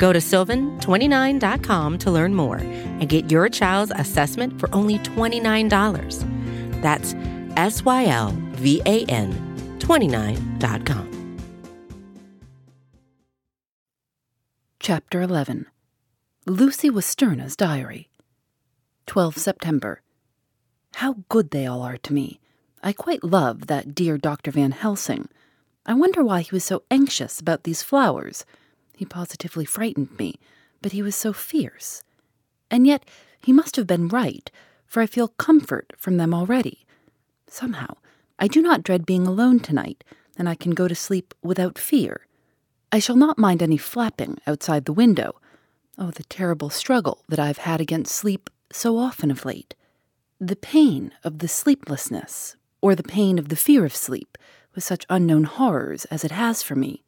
Go to sylvan29.com to learn more and get your child's assessment for only $29. That's S Y L V A N 29.com. Chapter 11 Lucy Westenra's Diary 12 September How good they all are to me. I quite love that dear Dr. Van Helsing. I wonder why he was so anxious about these flowers. He positively frightened me, but he was so fierce. And yet he must have been right, for I feel comfort from them already. Somehow, I do not dread being alone tonight, and I can go to sleep without fear. I shall not mind any flapping outside the window. Oh, the terrible struggle that I've had against sleep so often of late. The pain of the sleeplessness, or the pain of the fear of sleep, with such unknown horrors as it has for me.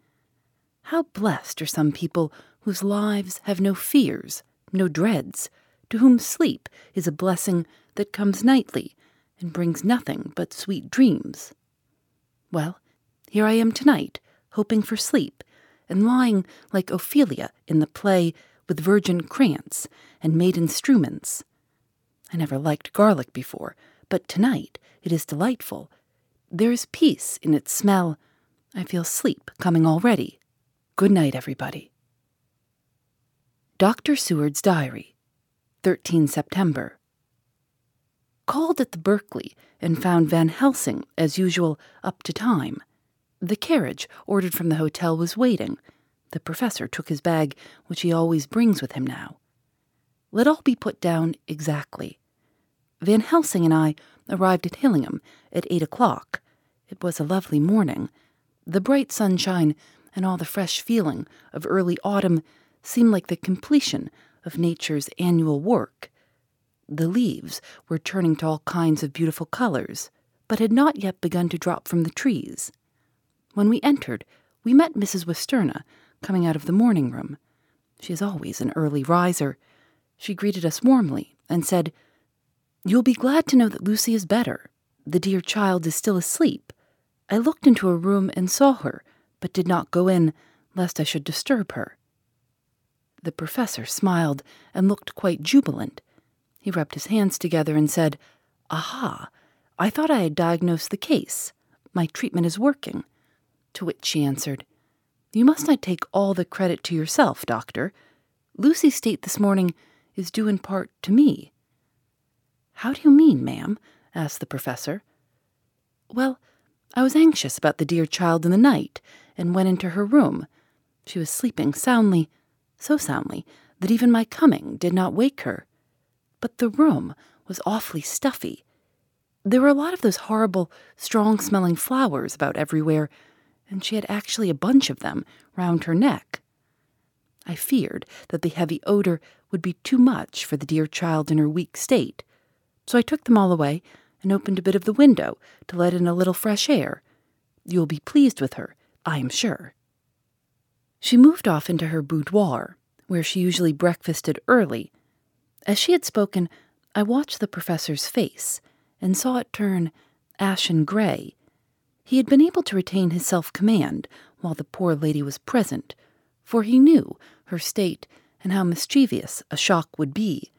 How blessed are some people whose lives have no fears, no dreads, to whom sleep is a blessing that comes nightly and brings nothing but sweet dreams. Well, here I am tonight, hoping for sleep, and lying like Ophelia in the play with virgin crants and maiden strewments. I never liked garlic before, but tonight it is delightful. There is peace in its smell. I feel sleep coming already. Good night, everybody. Dr. Seward's Diary, 13 September. Called at the Berkeley and found Van Helsing, as usual, up to time. The carriage ordered from the hotel was waiting. The professor took his bag, which he always brings with him now. Let all be put down exactly. Van Helsing and I arrived at Hillingham at eight o'clock. It was a lovely morning. The bright sunshine and all the fresh feeling of early autumn seemed like the completion of nature's annual work. The leaves were turning to all kinds of beautiful colors, but had not yet begun to drop from the trees. When we entered, we met Mrs. Westenra coming out of the morning room. She is always an early riser. She greeted us warmly and said, You'll be glad to know that Lucy is better. The dear child is still asleep. I looked into her room and saw her, but did not go in, lest I should disturb her. The professor smiled and looked quite jubilant. He rubbed his hands together and said, Aha! I thought I had diagnosed the case. My treatment is working. To which she answered, You must not take all the credit to yourself, doctor. Lucy's state this morning is due in part to me. How do you mean, ma'am? asked the professor. Well, I was anxious about the dear child in the night, and went into her room. She was sleeping soundly, so soundly that even my coming did not wake her. But the room was awfully stuffy. There were a lot of those horrible, strong smelling flowers about everywhere, and she had actually a bunch of them round her neck. I feared that the heavy odor would be too much for the dear child in her weak state, so I took them all away and opened a bit of the window to let in a little fresh air. You'll be pleased with her, I am sure. She moved off into her boudoir, where she usually breakfasted early. As she had spoken, I watched the professor's face and saw it turn ashen gray he had been able to retain his self command while the poor lady was present, for he knew her state and how mischievous a shock would be.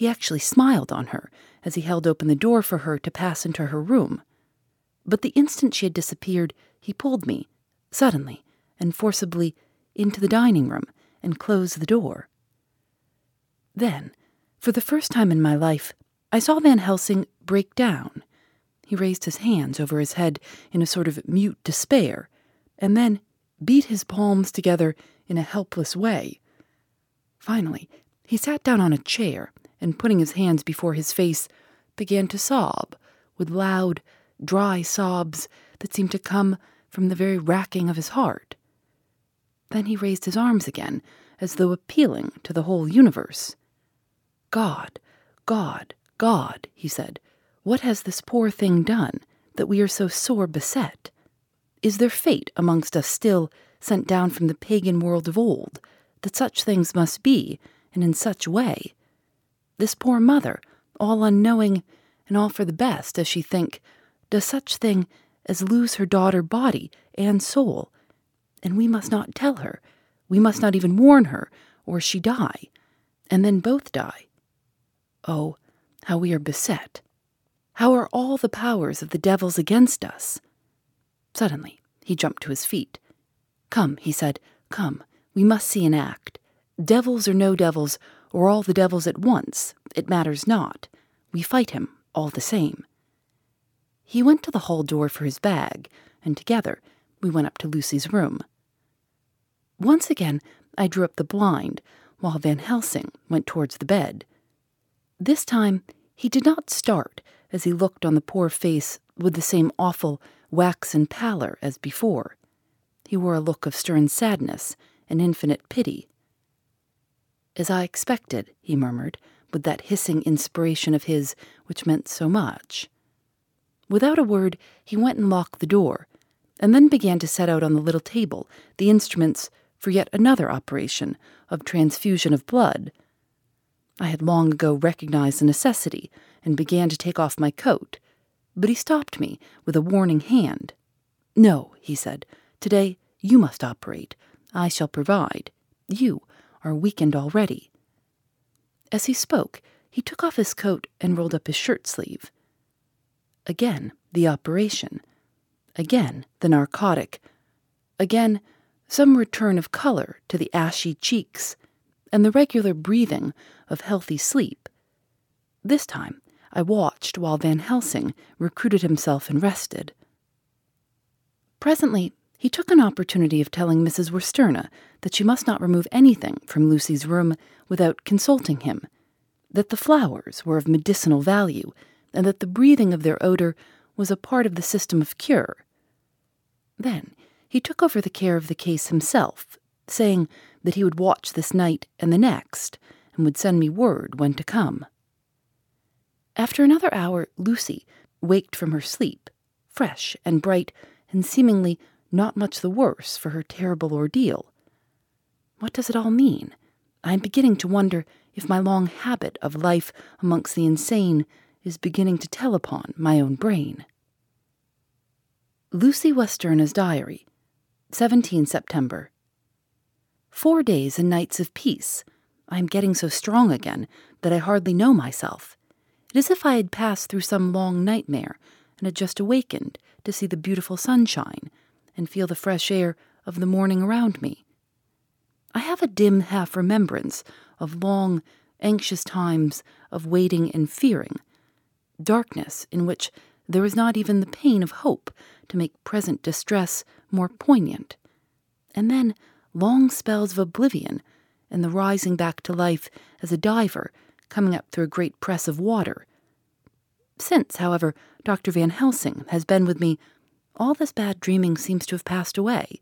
He actually smiled on her as he held open the door for her to pass into her room. But the instant she had disappeared, he pulled me, suddenly and forcibly, into the dining room and closed the door. Then, for the first time in my life, I saw Van Helsing break down he raised his hands over his head in a sort of mute despair, and then beat his palms together in a helpless way. Finally, he sat down on a chair and, putting his hands before his face, began to sob with loud, dry sobs that seemed to come from the very racking of his heart. Then he raised his arms again, as though appealing to the whole universe. God, God, God, he said, what has this poor thing done that we are so sore beset? Is there fate amongst us still sent down from the pagan world of old, that such things must be, and in such way? This poor mother, all unknowing, and all for the best, as she think, does such thing as lose her daughter body and soul, and we must not tell her, we must not even warn her, or she die, and then both die. Oh, how we are beset! How are all the powers of the devils against us? Suddenly, he jumped to his feet. Come, he said, come, we must see an act. Devils or no devils, or all the devils at once, it matters not. We fight him, all the same. He went to the hall door for his bag, and together we went up to Lucy's room. Once again, I drew up the blind, while Van Helsing went towards the bed. This time, he did not start as he looked on the poor face with the same awful waxen pallor as before. He wore a look of stern sadness and infinite pity. As I expected, he murmured, with that hissing inspiration of his which meant so much. Without a word, he went and locked the door, and then began to set out on the little table the instruments for yet another operation of transfusion of blood. I had long ago recognized the necessity and began to take off my coat, but he stopped me with a warning hand. No, he said, today you must operate. I shall provide. You are weakened already. As he spoke, he took off his coat and rolled up his shirt sleeve. Again, the operation. Again, the narcotic. Again, some return of color to the ashy cheeks, and the regular breathing of healthy sleep. This time, I watched while Van Helsing recruited himself and rested. Presently, he took an opportunity of telling Mrs. Westenra that she must not remove anything from Lucy's room without consulting him, that the flowers were of medicinal value, and that the breathing of their odor was a part of the system of cure. Then he took over the care of the case himself, saying that he would watch this night and the next, and would send me word when to come. After another hour, Lucy waked from her sleep, fresh and bright, and seemingly not much the worse for her terrible ordeal. What does it all mean? I am beginning to wonder if my long habit of life amongst the insane is beginning to tell upon my own brain. Lucy Westenra's Diary, 17 September. Four days and nights of peace. I am getting so strong again that I hardly know myself. It is as if I had passed through some long nightmare and had just awakened to see the beautiful sunshine and feel the fresh air of the morning around me. I have a dim half remembrance of long, anxious times of waiting and fearing, darkness in which there is not even the pain of hope to make present distress more poignant, and then long spells of oblivion and the rising back to life as a diver coming up through a great press of water. Since, however, Dr. Van Helsing has been with me all this bad dreaming seems to have passed away.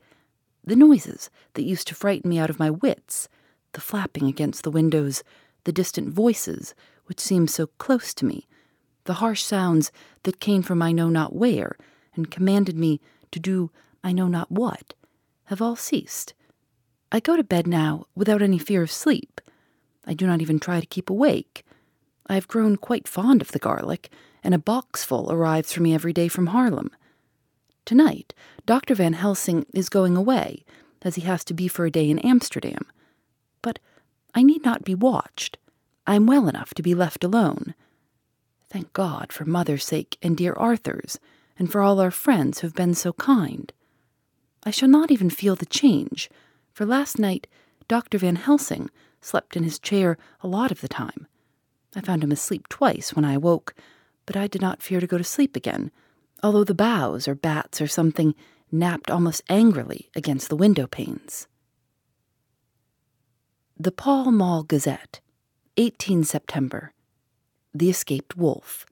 The noises that used to frighten me out of my wits, the flapping against the windows, the distant voices which seemed so close to me, the harsh sounds that came from I know not where and commanded me to do I know not what, have all ceased. I go to bed now without any fear of sleep. I do not even try to keep awake. I have grown quite fond of the garlic, and a boxful arrives for me every day from Haarlem. Tonight, Dr. Van Helsing is going away, as he has to be for a day in Amsterdam. But I need not be watched. I am well enough to be left alone. Thank God for mother's sake and dear Arthur's, and for all our friends who have been so kind. I shall not even feel the change, for last night Dr. Van Helsing slept in his chair a lot of the time. I found him asleep twice when I awoke, but I did not fear to go to sleep again although the boughs or bats or something napped almost angrily against the window panes. The Pall Mall Gazette, 18 September. The Escaped Wolf.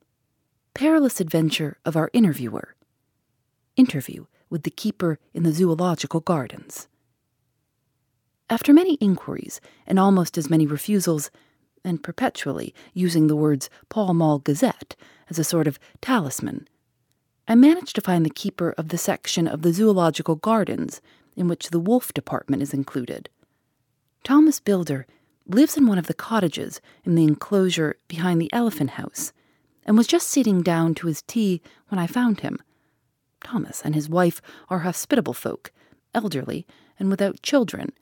Perilous adventure of our interviewer. Interview with the keeper in the zoological gardens. After many inquiries and almost as many refusals, and perpetually using the words Pall Mall Gazette as a sort of talisman. I managed to find the keeper of the section of the Zoological Gardens in which the wolf department is included. Thomas Bilder lives in one of the cottages in the enclosure behind the elephant house and was just sitting down to his tea when I found him. Thomas and his wife are hospitable folk, elderly, and without children,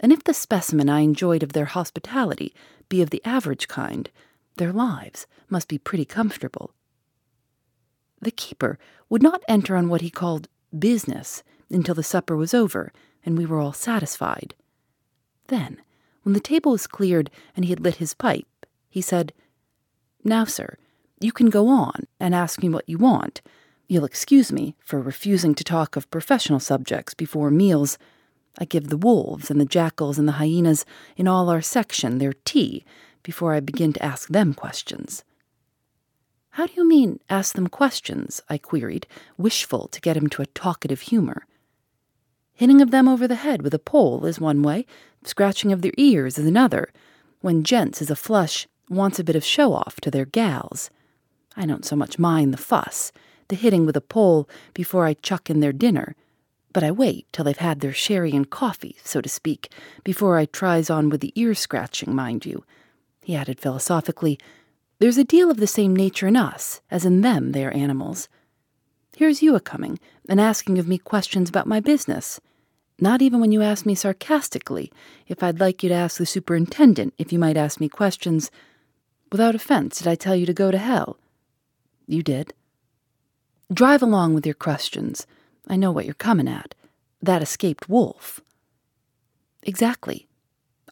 and if the specimen I enjoyed of their hospitality be of the average kind, their lives must be pretty comfortable. The keeper would not enter on what he called business until the supper was over and we were all satisfied. Then, when the table was cleared and he had lit his pipe, he said, Now, sir, you can go on and ask me what you want. You'll excuse me for refusing to talk of professional subjects before meals. I give the wolves and the jackals and the hyenas in all our section their tea before I begin to ask them questions. How do you mean, ask them questions? I queried, wishful to get him to a talkative humor. Hitting of them over the head with a pole is one way, scratching of their ears is another, when gents is a flush wants a bit of show off to their gals. I don't so much mind the fuss, the hitting with a pole before I chuck in their dinner, but I wait till they've had their sherry and coffee, so to speak, before I tries on with the ear scratching, mind you. He added philosophically, There's a deal of the same nature in us as in them, they are animals. Here's you a coming and asking of me questions about my business. Not even when you ask me sarcastically if I'd like you to ask the superintendent if you might ask me questions. Without offense, did I tell you to go to hell? You did. Drive along with your questions. I know what you're coming at. That escaped wolf. Exactly.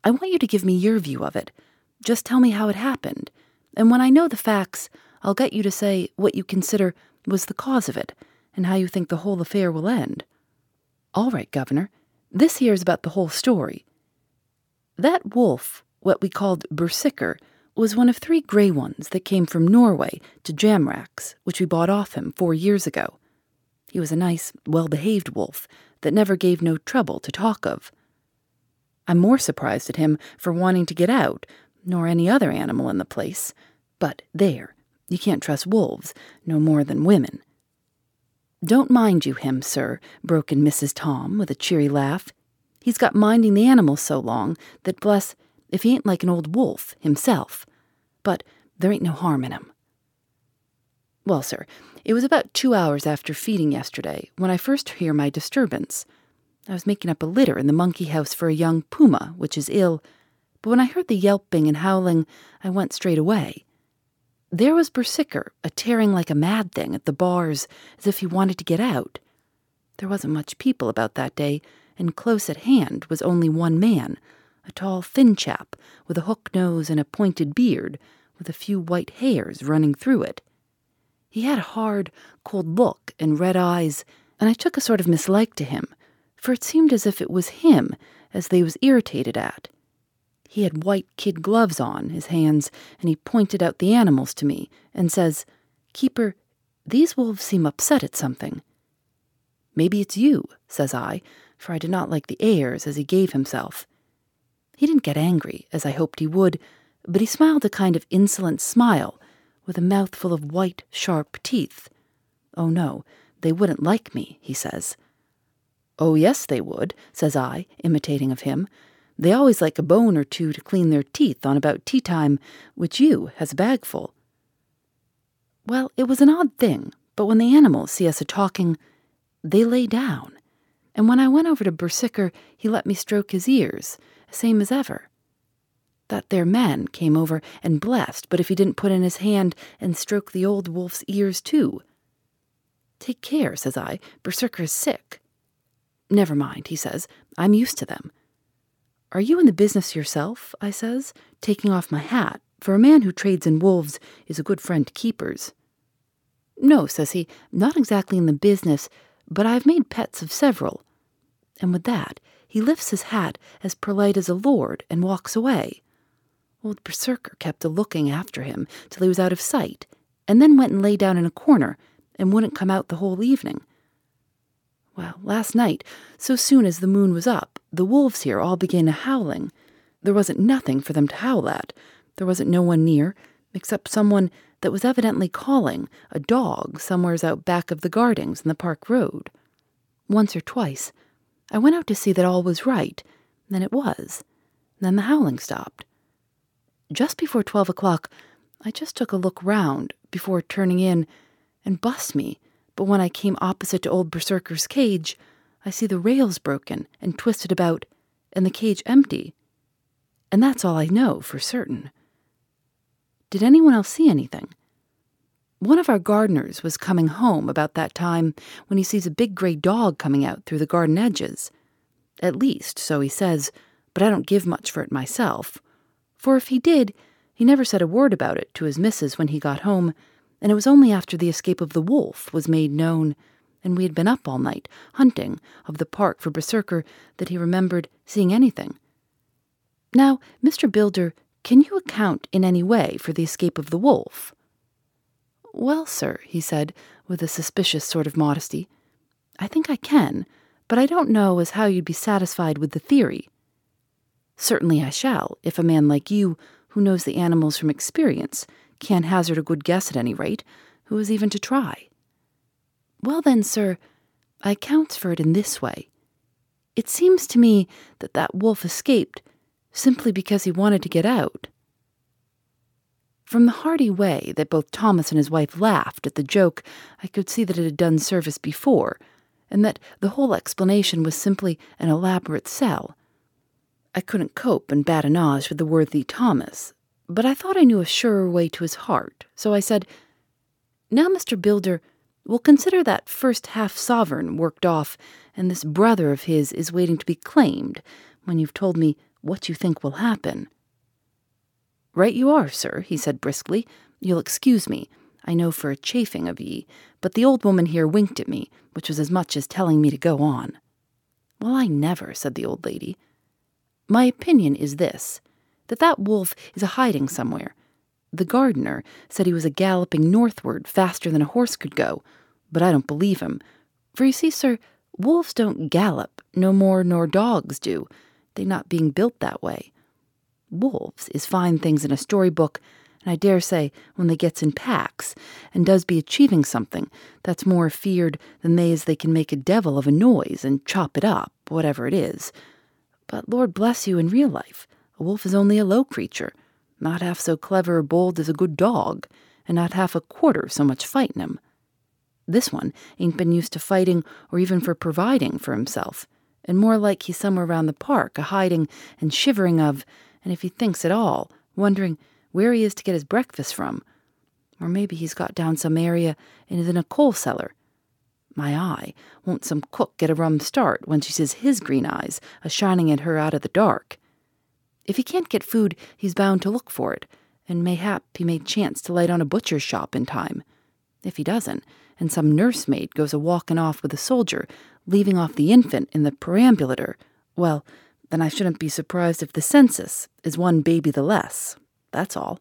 I want you to give me your view of it. Just tell me how it happened. And when I know the facts, I'll get you to say what you consider was the cause of it and how you think the whole affair will end. All right, Governor. This here is about the whole story. That wolf, what we called Bersicker, was one of three grey ones that came from Norway to Jamrach's, which we bought off him four years ago. He was a nice, well behaved wolf that never gave no trouble to talk of. I'm more surprised at him for wanting to get out, nor any other animal in the place. But there, you can't trust wolves no more than women. Don't mind you him, sir, broke in Mrs. Tom with a cheery laugh. He's got minding the animals so long that, bless, if he ain't like an old wolf himself. But there ain't no harm in him. Well, sir, it was about two hours after feeding yesterday when I first hear my disturbance. I was making up a litter in the monkey house for a young puma, which is ill, but when I heard the yelping and howling, I went straight away. There was Bersicker, a tearing like a mad thing at the bars, as if he wanted to get out. There wasn't much people about that day, and close at hand was only one man, a tall, thin chap with a hook nose and a pointed beard, with a few white hairs running through it. He had a hard, cold look and red eyes, and I took a sort of mislike to him, for it seemed as if it was him as they was irritated at. He had white kid gloves on his hands, and he pointed out the animals to me and says, Keeper, these wolves seem upset at something. Maybe it's you, says I, for I did not like the airs as he gave himself. He didn't get angry, as I hoped he would, but he smiled a kind of insolent smile, with a mouthful of white, sharp teeth. Oh no, they wouldn't like me, he says. Oh yes, they would, says I, imitating of him. They always like a bone or two to clean their teeth on about tea time, which you has a bagful. Well, it was an odd thing, but when the animals see us a talking, they lay down. And when I went over to Bersicker, he let me stroke his ears, same as ever. That there man came over and blessed, but if he didn't put in his hand and stroke the old wolf's ears too. Take care, says I, Bersicker is sick. Never mind, he says, I'm used to them. Are you in the business yourself? I says, taking off my hat, for a man who trades in wolves is a good friend to keepers. No, says he, not exactly in the business, but I've made pets of several. And with that, he lifts his hat as polite as a lord and walks away. Old Bersicker kept a looking after him till he was out of sight, and then went and lay down in a corner and wouldn't come out the whole evening. Well, last night, so soon as the moon was up, the wolves here all began howling. There wasn't nothing for them to howl at, There wasn't no one near, except someone that was evidently calling a dog somewheres out back of the gardings in the park road. Once or twice, I went out to see that all was right, then it was. Then the howling stopped. Just before twelve o'clock, I just took a look round before turning in, and bust me, but when I came opposite to old Bersicker's cage, I see the rails broken and twisted about, and the cage empty. And that's all I know for certain. Did anyone else see anything? One of our gardeners was coming home about that time when he sees a big gray dog coming out through the garden edges. At least, so he says, but I don't give much for it myself. For if he did, he never said a word about it to his missus when he got home, and it was only after the escape of the wolf was made known, and we had been up all night hunting of the park for Bersicker that he remembered seeing anything. Now, Mr. Bilder, can you account in any way for the escape of the wolf? Well, sir, he said, with a suspicious sort of modesty, I think I can, but I don't know as how you'd be satisfied with the theory. Certainly I shall, if a man like you, who knows the animals from experience, can't hazard a good guess at any rate, who is even to try. Well then, sir, I accounts for it in this way. It seems to me that that wolf escaped simply because he wanted to get out. From the hearty way that both Thomas and his wife laughed at the joke, I could see that it had done service before, and that the whole explanation was simply an elaborate sell. I couldn't cope and badinage with the worthy Thomas, but I thought I knew a surer way to his heart, so I said, Now, Mr. Bilder, we'll consider that first half sovereign worked off, and this brother of his is waiting to be claimed when you've told me what you think will happen. Right you are, sir, he said briskly. You'll excuse me. I know for a chafing of ye, but the old woman here winked at me, which was as much as telling me to go on. Well, I never, said the old lady. My opinion is this that that wolf is a hiding somewhere. The gardener said he was a galloping northward faster than a horse could go, but I don't believe him. For you see, sir, wolves don't gallop no more nor dogs do, they not being built that way wolves is fine things in a storybook, and I dare say when they gets in packs and does be achieving something that's more feared than they as they can make a devil of a noise and chop it up, whatever it is. But Lord bless you, in real life, a wolf is only a low creature, not half so clever or bold as a good dog, and not half a quarter so much fightin' him. This one ain't been used to fighting or even for providing for himself, and more like he's somewhere round the park, a hiding and shivering of, and if he thinks at all, wondering where he is to get his breakfast from. Or maybe he's got down some area and is in a coal cellar. My eye, won't some cook get a rum start when she sees his green eyes a shining at her out of the dark? If he can't get food, he's bound to look for it, and mayhap he may chance to light on a butcher's shop in time. If he doesn't, and some nursemaid goes a walking off with a soldier, leaving off the infant in the perambulator, well, then I shouldn't be surprised if the census is one baby the less. That's all.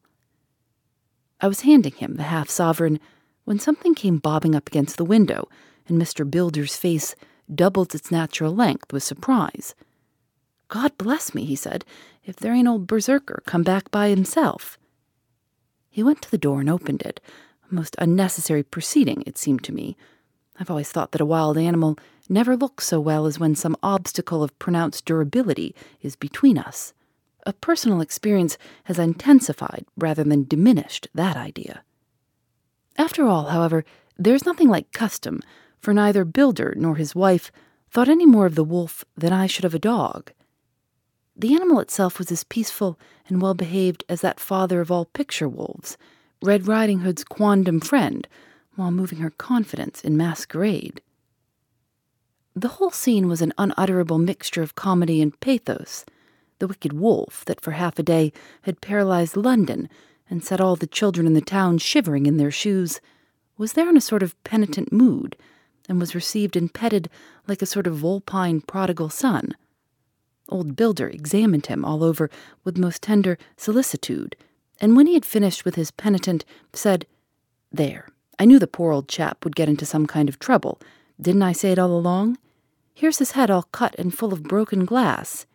I was handing him the half sovereign when something came bobbing up against the window, and Mr. Bilder's face doubled its natural length with surprise. God bless me, he said, if there ain't old Bersicker come back by himself. He went to the door and opened it, a most unnecessary proceeding, it seemed to me. I've always thought that a wild animal never looks so well as when some obstacle of pronounced durability is between us. A personal experience has intensified rather than diminished that idea. After all, however, there's nothing like custom, for neither Bilder nor his wife thought any more of the wolf than I should of a dog. The animal itself was as peaceful and well behaved as that father of all picture wolves, Red Riding Hood's quondam friend, while moving her confidence in masquerade. The whole scene was an unutterable mixture of comedy and pathos. The wicked wolf that for half a day had paralyzed London and set all the children in the town shivering in their shoes was there in a sort of penitent mood and was received and petted like a sort of vulpine prodigal son. Old Bilder examined him all over with most tender solicitude, and when he had finished with his penitent, said, There, I knew the poor old chap would get into some kind of trouble. Didn't I say it all along? Here's his head all cut and full of broken glass.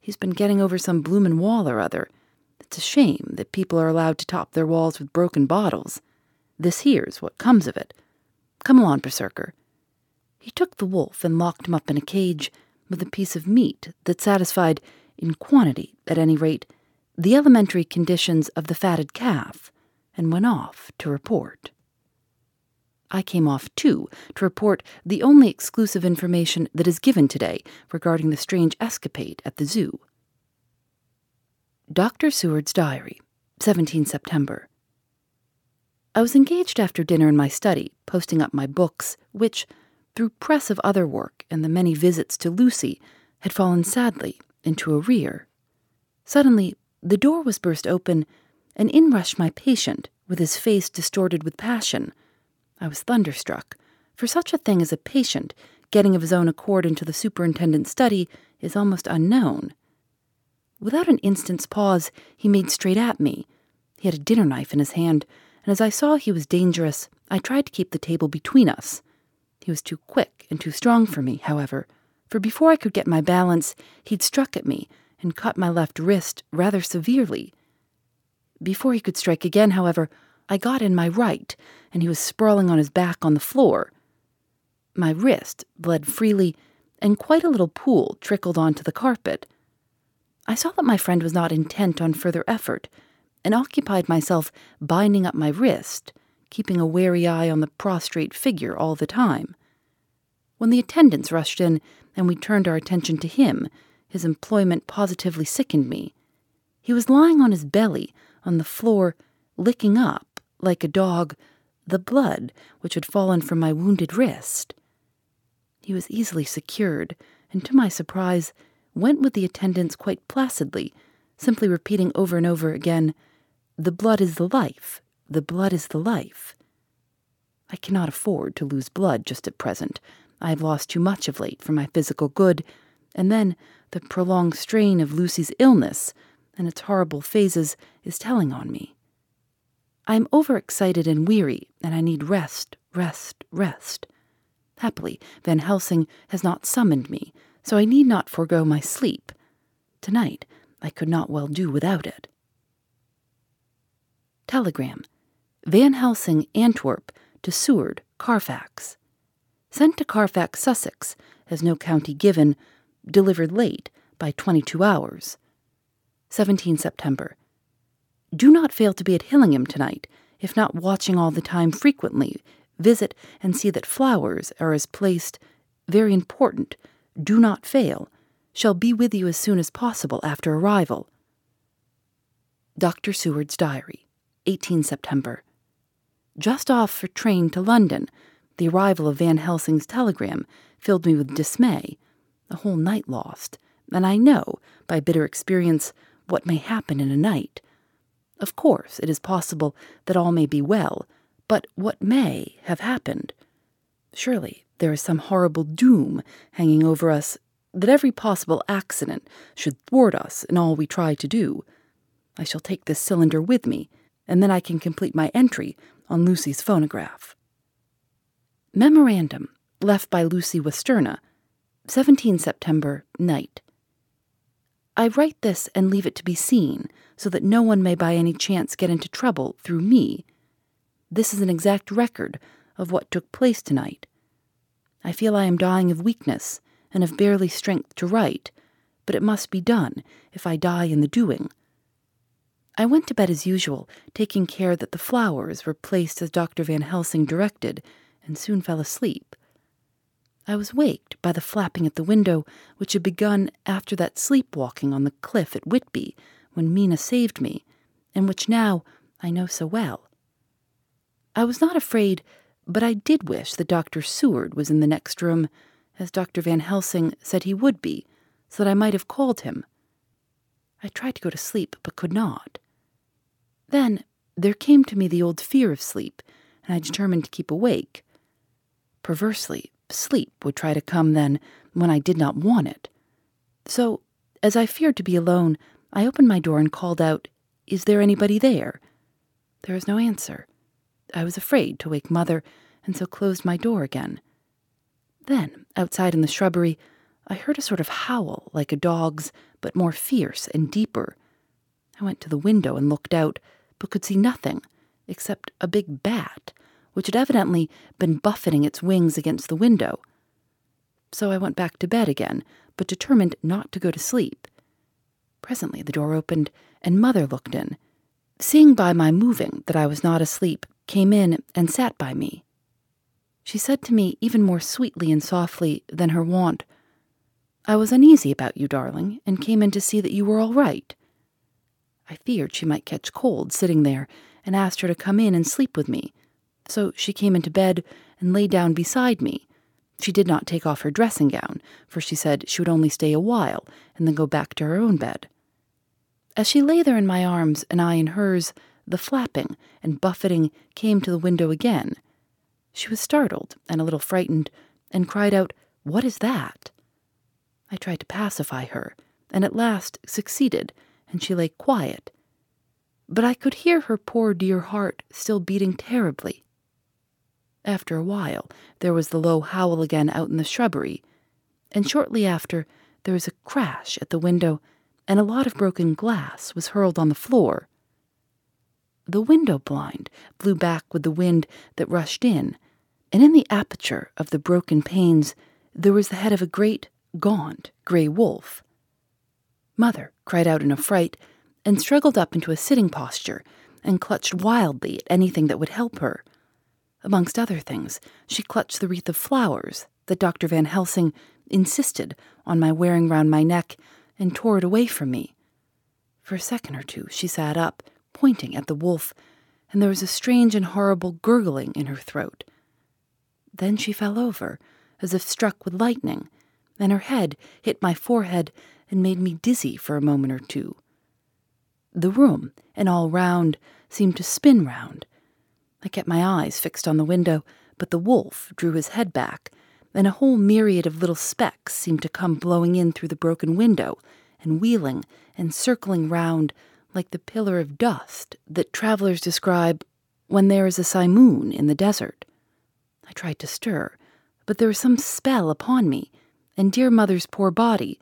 He's been getting over some bloomin' wall or other. It's a shame that people are allowed to top their walls with broken bottles. This here's what comes of it. Come along, Bersicker. He took the wolf and locked him up in a cage with a piece of meat that satisfied, in quantity at any rate, the elementary conditions of the fatted calf, and went off to report. I came off too to report the only exclusive information that is given today regarding the strange escapade at the zoo. Dr. Seward's Diary, 17 September. I was engaged after dinner in my study, posting up my books, which, through press of other work and the many visits to Lucy, had fallen sadly into arrear. Suddenly, the door was burst open, and in rushed my patient, with his face distorted with passion. I was thunderstruck, for such a thing as a patient getting of his own accord into the superintendent's study is almost unknown. Without an instant's pause, he made straight at me. He had a dinner knife in his hand, and as I saw he was dangerous, I tried to keep the table between us. He was too quick and too strong for me, however, for before I could get my balance, he'd struck at me and cut my left wrist rather severely. Before he could strike again, however, I got in my right, and he was sprawling on his back on the floor. My wrist bled freely, and quite a little pool trickled onto the carpet. I saw that my friend was not intent on further effort, and occupied myself binding up my wrist, keeping a wary eye on the prostrate figure all the time. When the attendants rushed in and we turned our attention to him, his employment positively sickened me. He was lying on his belly on the floor, licking up, like a dog, the blood which had fallen from my wounded wrist. He was easily secured, and to my surprise, went with the attendants quite placidly, simply repeating over and over again, The blood is the life, the blood is the life. I cannot afford to lose blood just at present. I have lost too much of late for my physical good, and then the prolonged strain of Lucy's illness and its horrible phases is telling on me. I am overexcited and weary, and I need rest, rest, rest. Happily, Van Helsing has not summoned me, so I need not forego my sleep. Tonight, I could not well do without it. Telegram Van Helsing, Antwerp, to Seward, Carfax. Sent to Carfax, Sussex, as no county given, delivered late by 22 hours. 17 September. Do not fail to be at Hillingham tonight, if not watching all the time frequently. Visit and see that flowers are as placed, very important, do not fail, shall be with you as soon as possible after arrival. Dr. Seward's Diary, 18 September. Just off for train to London, the arrival of Van Helsing's telegram filled me with dismay. A whole night lost, and I know, by bitter experience, what may happen in a night. Of course, it is possible that all may be well, but what may have happened? Surely there is some horrible doom hanging over us that every possible accident should thwart us in all we try to do. I shall take this cylinder with me, and then I can complete my entry on Lucy's phonograph. Memorandum left by Lucy Westenra, 17 September, night. I write this and leave it to be seen, so that no one may by any chance get into trouble through me. This is an exact record of what took place tonight. I feel I am dying of weakness and have barely strength to write, but it must be done if I die in the doing. I went to bed as usual, taking care that the flowers were placed as Dr. Van Helsing directed, and soon fell asleep. I was waked by the flapping at the window, which had begun after that sleepwalking on the cliff at Whitby, when Mina saved me, and which now I know so well. I was not afraid, but I did wish that Dr. Seward was in the next room, as Dr. Van Helsing said he would be, so that I might have called him. I tried to go to sleep, but could not. Then there came to me the old fear of sleep, and I determined to keep awake. Perversely, sleep would try to come then when I did not want it. So, as I feared to be alone, I opened my door and called out, Is there anybody there? There was no answer. I was afraid to wake Mother, and so closed my door again. Then, outside in the shrubbery, I heard a sort of howl like a dog's, but more fierce and deeper. I went to the window and looked out, but could see nothing except a big bat, which had evidently been buffeting its wings against the window. So I went back to bed again, but determined not to go to sleep. Presently the door opened, and Mother looked in. Seeing by my moving that I was not asleep, came in and sat by me. She said to me even more sweetly and softly than her wont, I was uneasy about you, darling, and came in to see that you were all right. I feared she might catch cold sitting there, and asked her to come in and sleep with me. So she came into bed and lay down beside me. She did not take off her dressing gown, for she said she would only stay a while and then go back to her own bed. As she lay there in my arms and I in hers, the flapping and buffeting came to the window again. She was startled and a little frightened, and cried out, What is that? I tried to pacify her, and at last succeeded, and she lay quiet. But I could hear her poor dear heart still beating terribly. After a while, there was the low howl again out in the shrubbery, and shortly after, there was a crash at the window, and a lot of broken glass was hurled on the floor. The window blind blew back with the wind that rushed in, and in the aperture of the broken panes there was the head of a great, gaunt, grey wolf. Mother cried out in affright and struggled up into a sitting posture and clutched wildly at anything that would help her. Amongst other things, she clutched the wreath of flowers that Dr. Van Helsing insisted on my wearing round my neck and tore it away from me. For a second or two, she sat up, pointing at the wolf, and there was a strange and horrible gurgling in her throat. Then she fell over, as if struck with lightning, and her head hit my forehead and made me dizzy for a moment or two. The room, and all round, seemed to spin round. I kept my eyes fixed on the window, but the wolf drew his head back, and a whole myriad of little specks seemed to come blowing in through the broken window, and wheeling and circling round like the pillar of dust that travelers describe when there is a simoon in the desert. I tried to stir, but there was some spell upon me, and dear mother's poor body,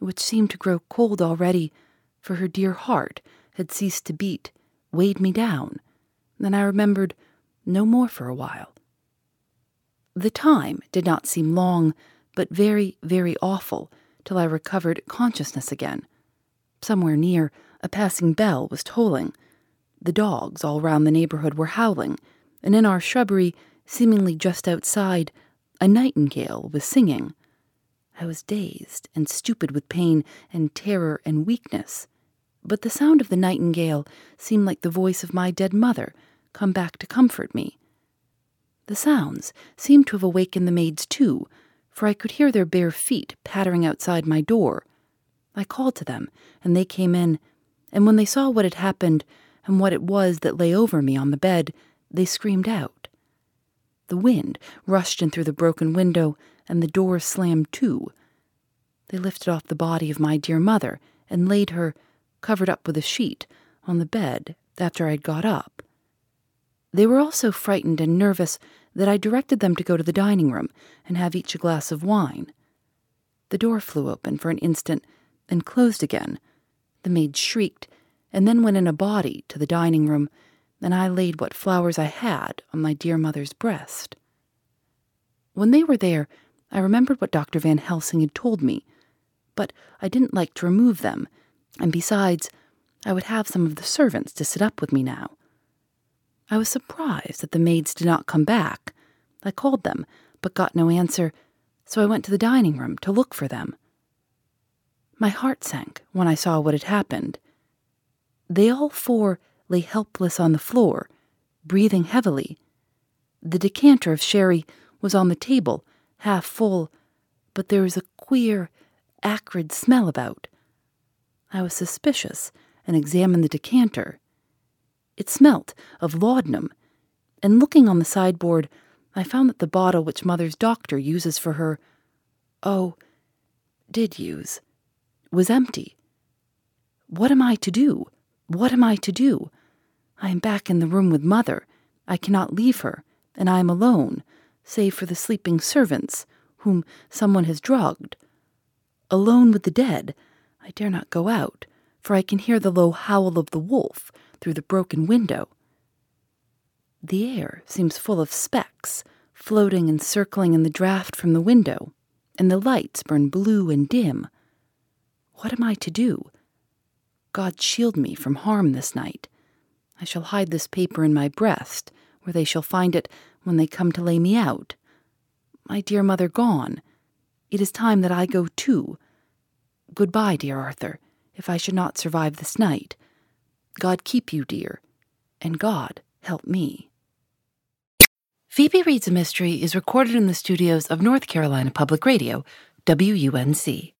which seemed to grow cold already, for her dear heart had ceased to beat, weighed me down. Then I remembered no more for a while. The time did not seem long, but very, very awful, till I recovered consciousness again. Somewhere near, a passing bell was tolling. The dogs all round the neighborhood were howling, and in our shrubbery, seemingly just outside, a nightingale was singing. I was dazed and stupid with pain and terror and weakness. But the sound of the nightingale seemed like the voice of my dead mother, come back to comfort me. The sounds seemed to have awakened the maids too, for I could hear their bare feet pattering outside my door. I called to them, and they came in, and when they saw what had happened and what it was that lay over me on the bed, they screamed out. The wind rushed in through the broken window, and the door slammed to. They lifted off the body of my dear mother and laid her, covered up with a sheet, on the bed after I had got up. They were all so frightened and nervous that I directed them to go to the dining room and have each a glass of wine. The door flew open for an instant and closed again. The maid shrieked and then went in a body to the dining room, and I laid what flowers I had on my dear mother's breast. When they were there, I remembered what Dr. Van Helsing had told me, but I didn't like to remove them, and besides, I would have some of the servants to sit up with me now. I was surprised that the maids did not come back. I called them, but got no answer, so I went to the dining room to look for them. My heart sank when I saw what had happened. They all four lay helpless on the floor, breathing heavily. The decanter of sherry was on the table, half full, but there was a queer, acrid smell about. I was suspicious and examined the decanter. It smelt of laudanum, and looking on the sideboard, I found that the bottle which Mother's doctor uses for her, oh, did use, was empty. What am I to do? What am I to do? I am back in the room with Mother. I cannot leave her, and I am alone, save for the sleeping servants, whom someone has drugged. Alone with the dead, I dare not go out, for I can hear the low howl of the wolf through the broken window. The air seems full of specks, floating and circling in the draught from the window, and the lights burn blue and dim. What am I to do? God shield me from harm this night. I shall hide this paper in my breast, where they shall find it when they come to lay me out. My dear mother gone. It is time that I go too. Goodbye, dear Arthur, if I should not survive this night. God keep you, dear, and God help me. Phoebe Reads a Mystery is recorded in the studios of North Carolina Public Radio, WUNC.